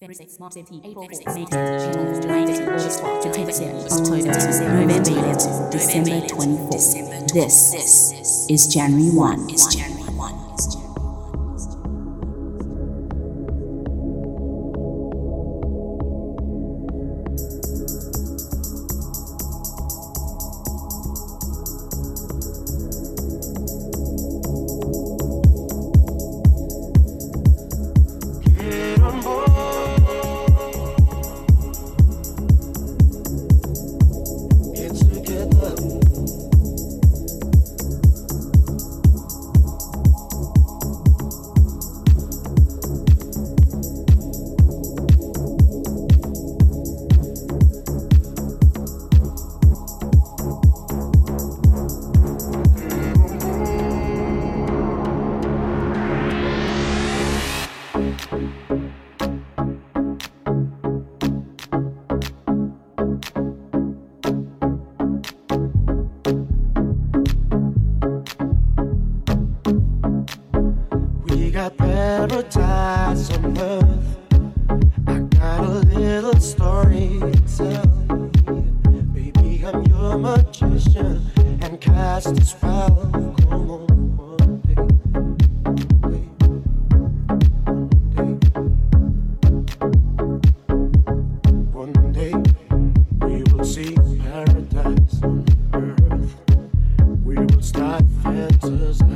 February 6, March 17, April 4, May 10, June, July 13, August 12, September 7, October 2, November 11, December 24. This is January 1. Is January answers.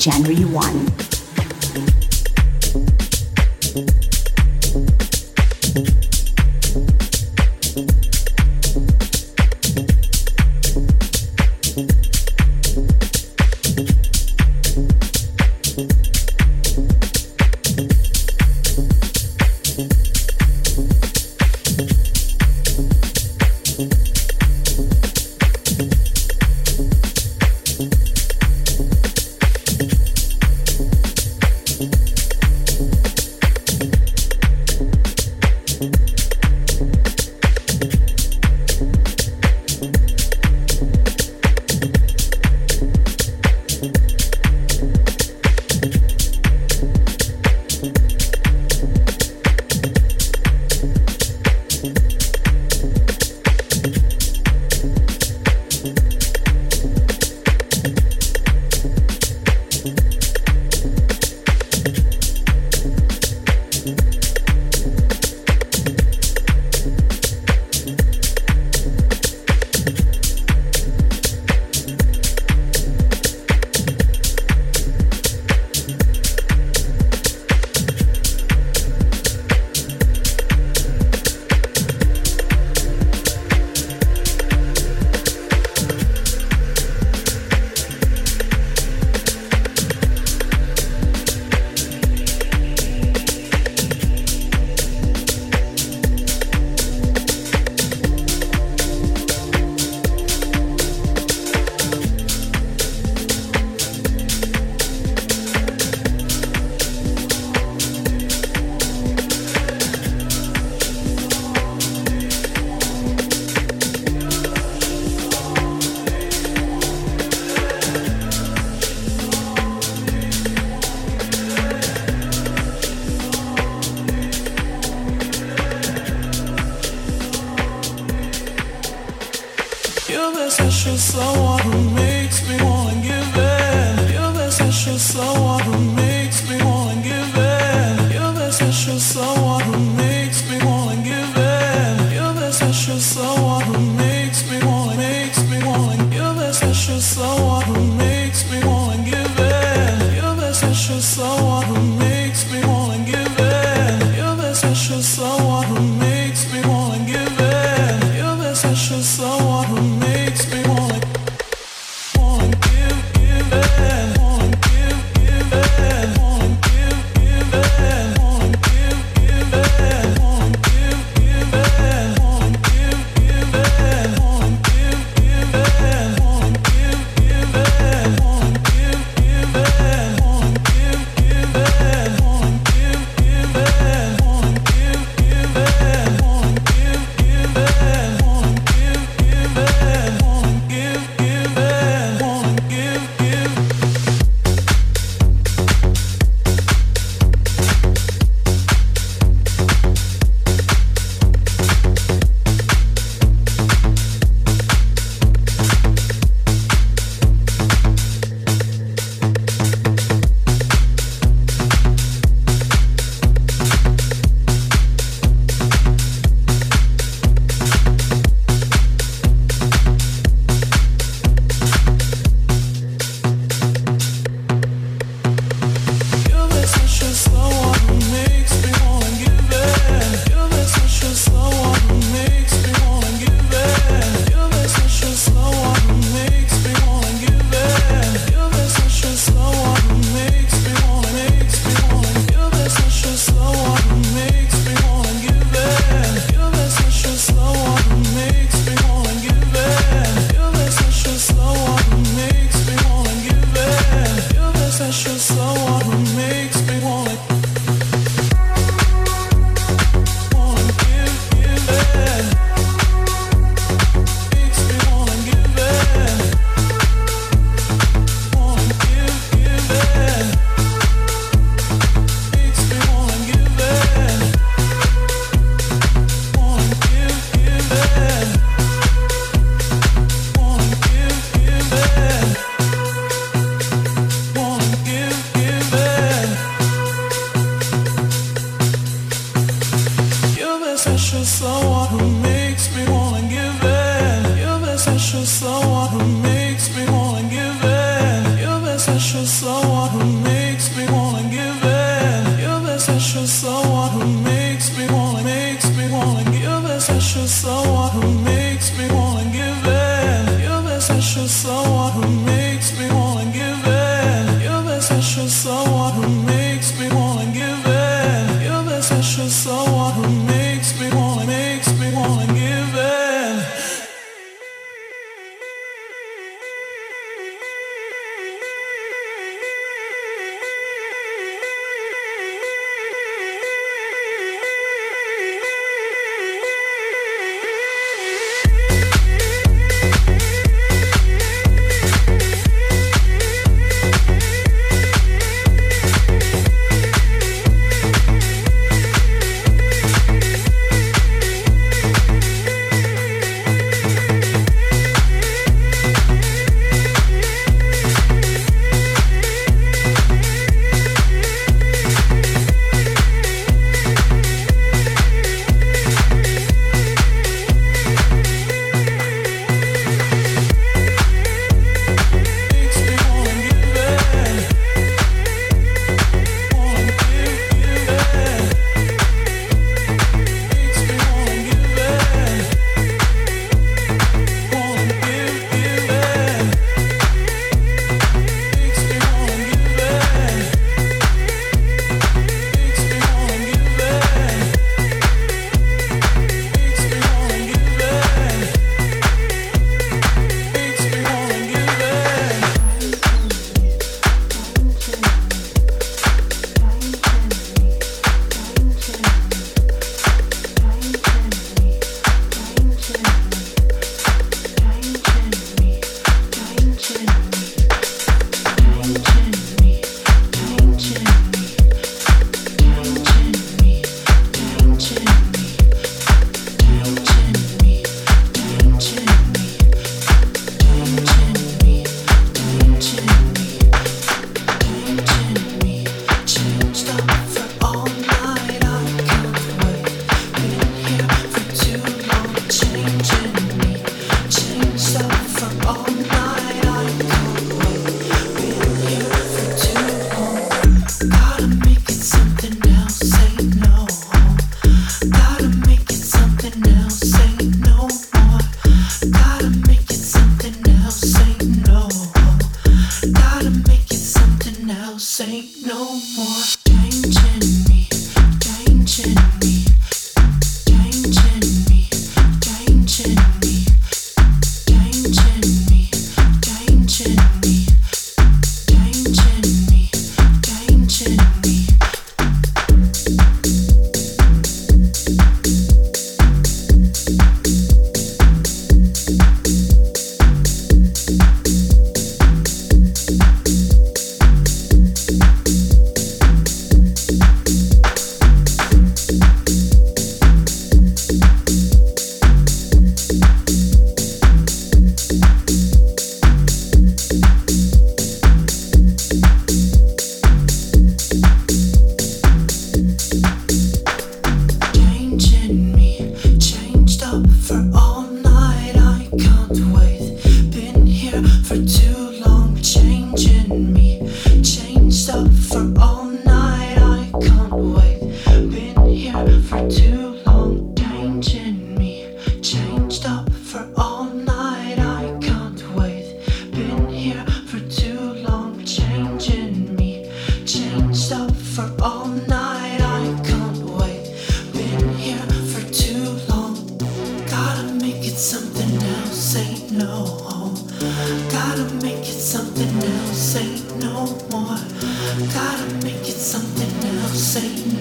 January 1.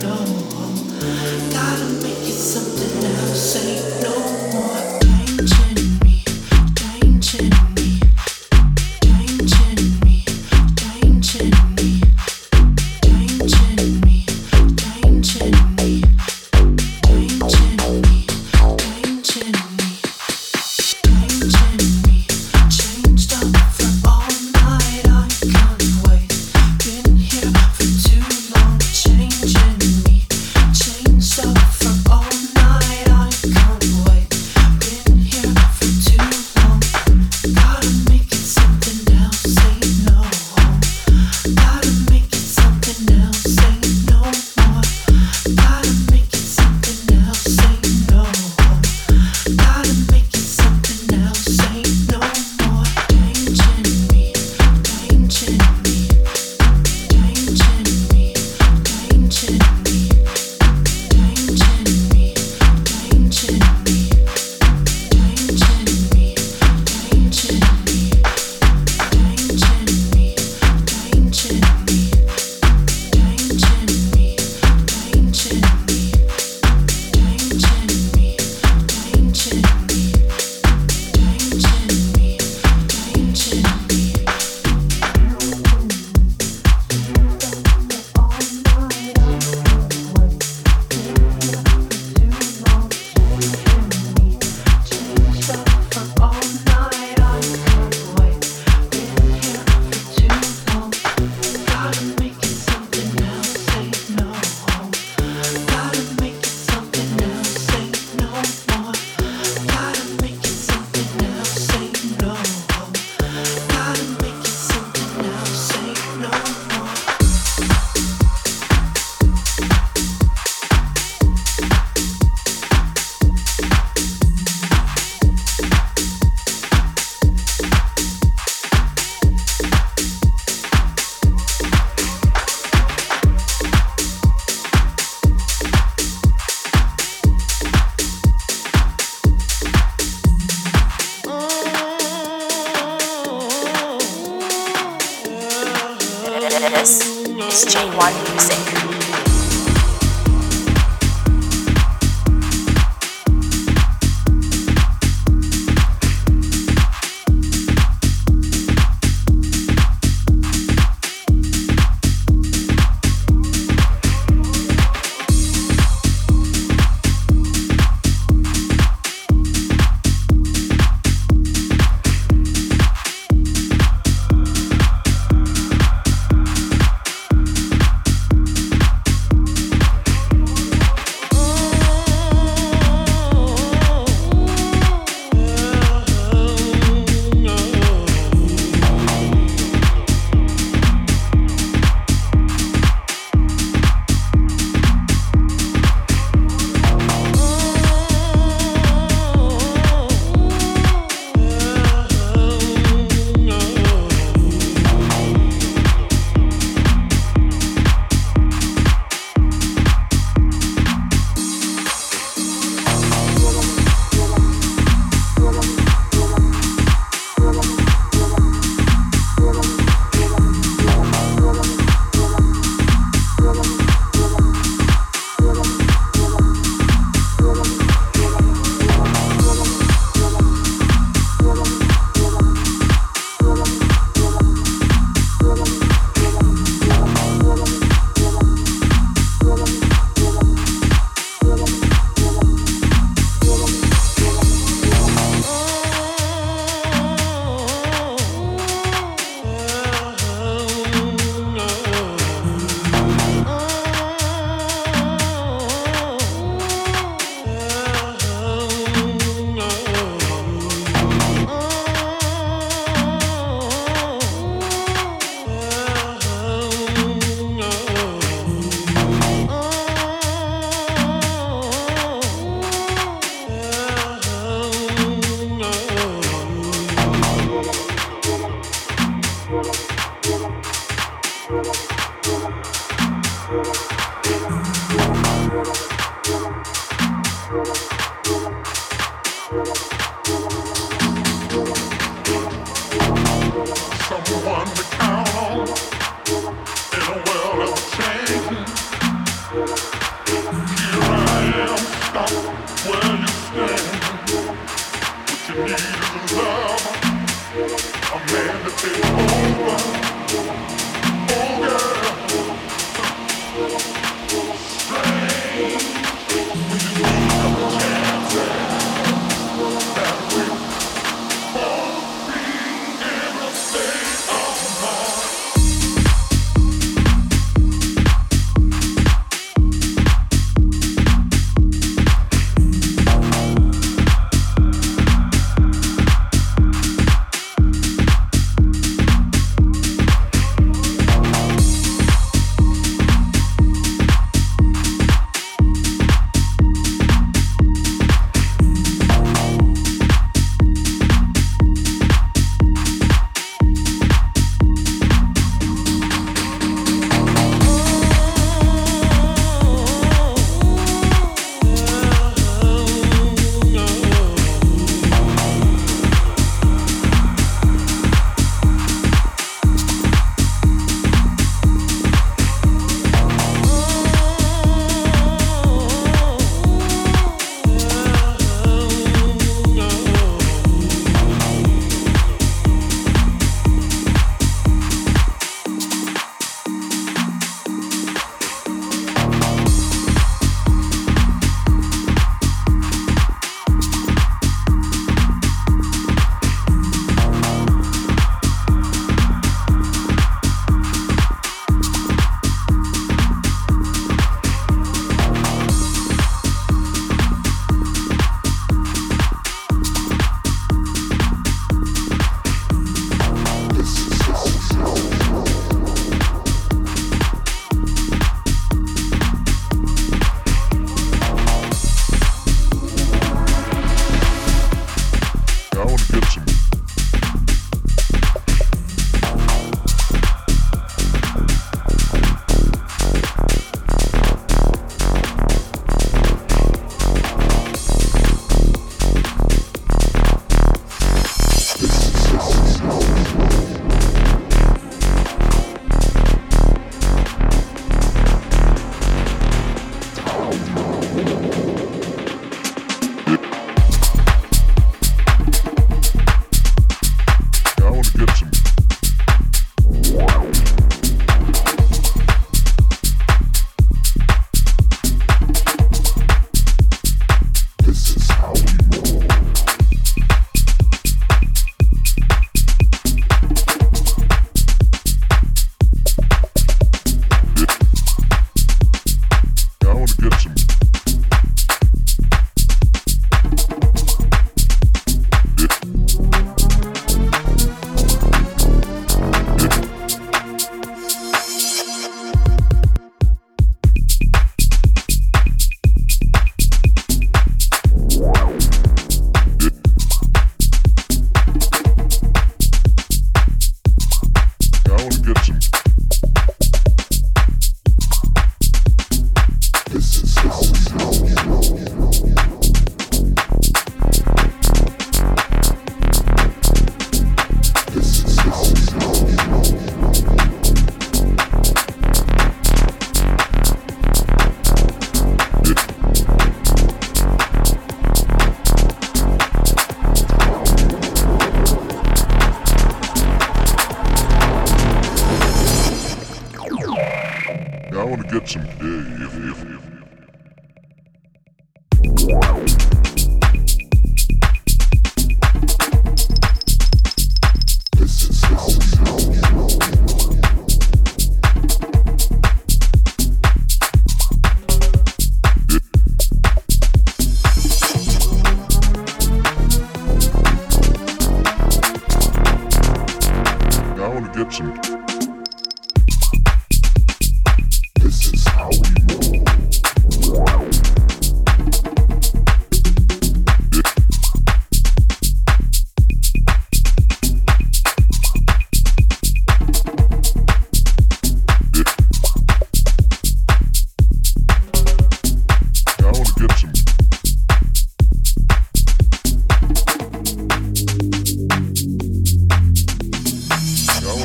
no. Gotta make it something else, ain't no more.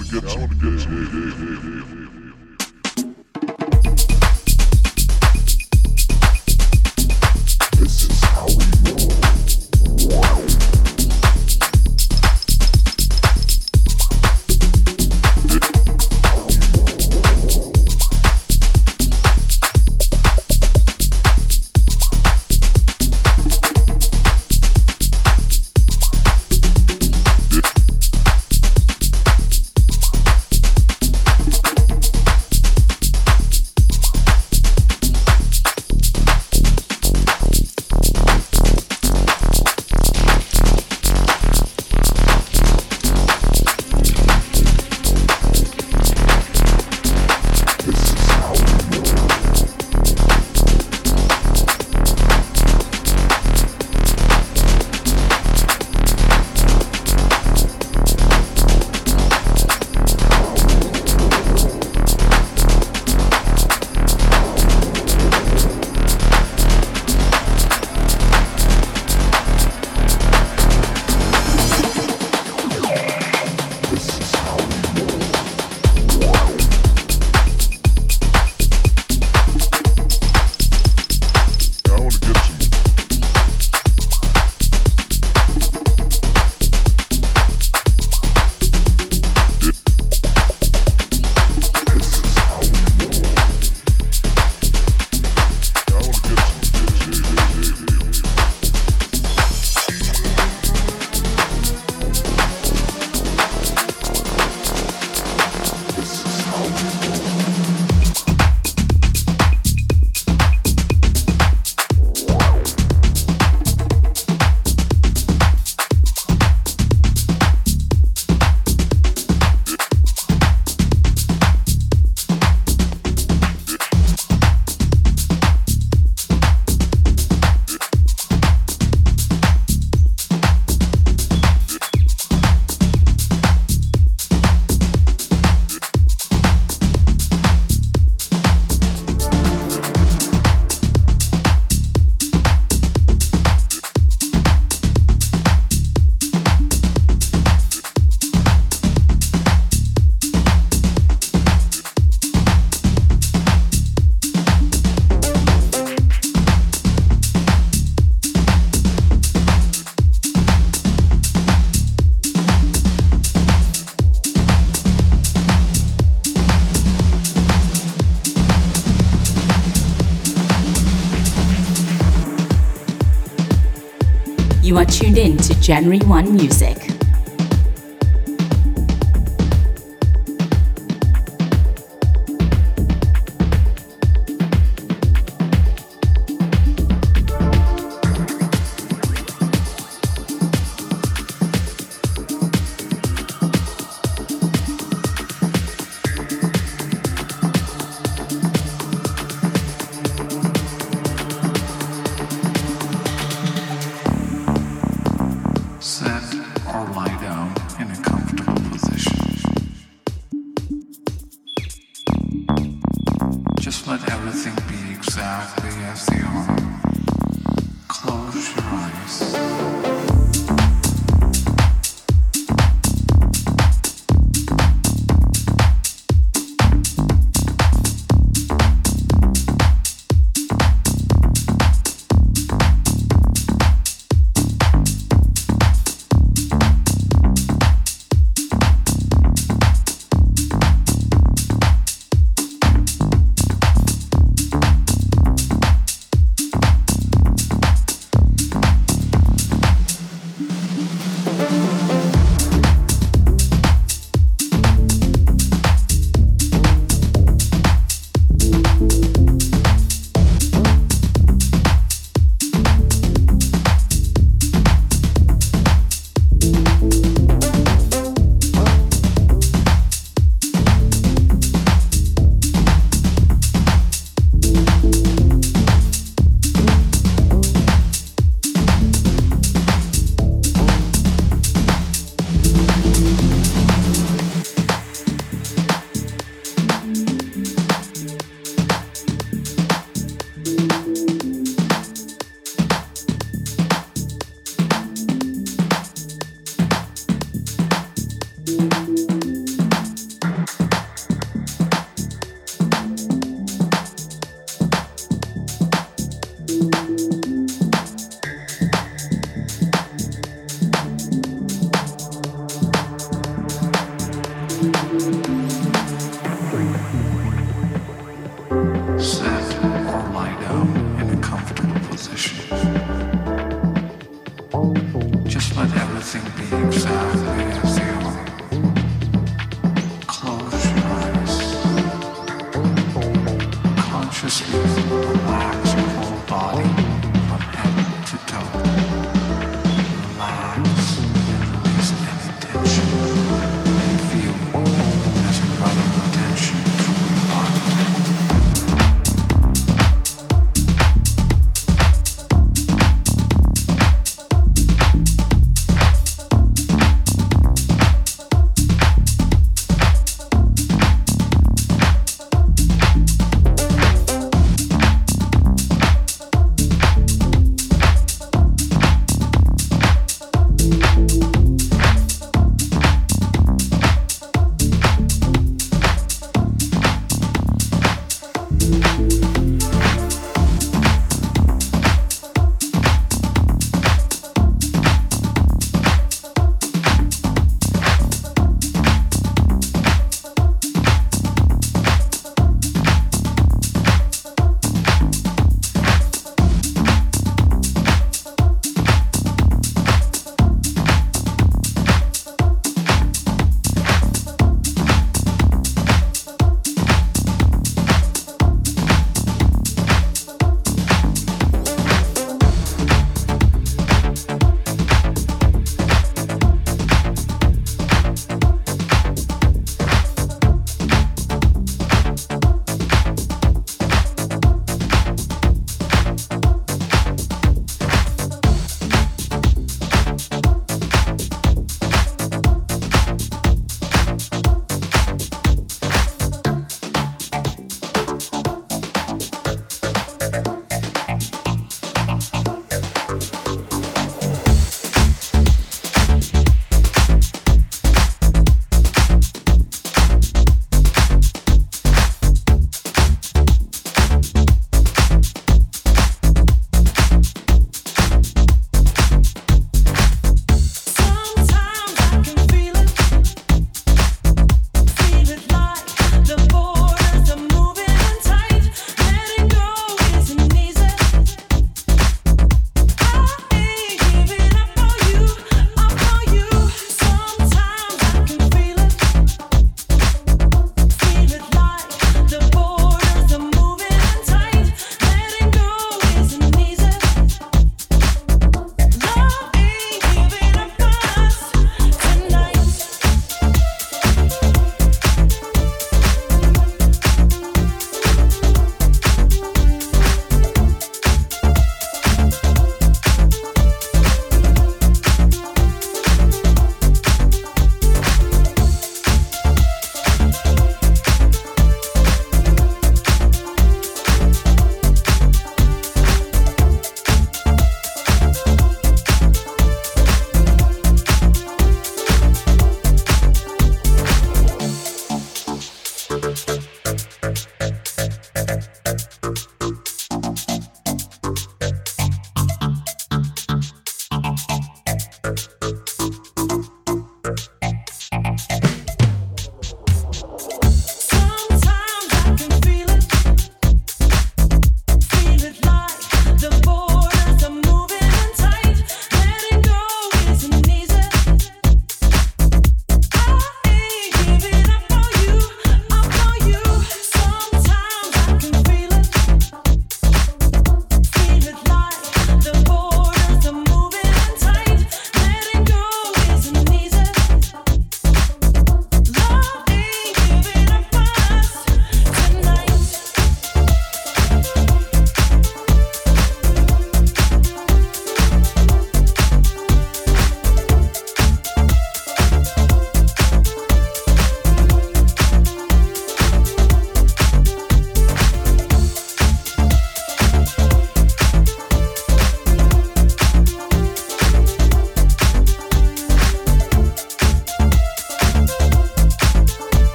wanna get, I wanna get. Tuned in to January 1 Music.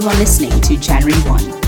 You are listening to January 1.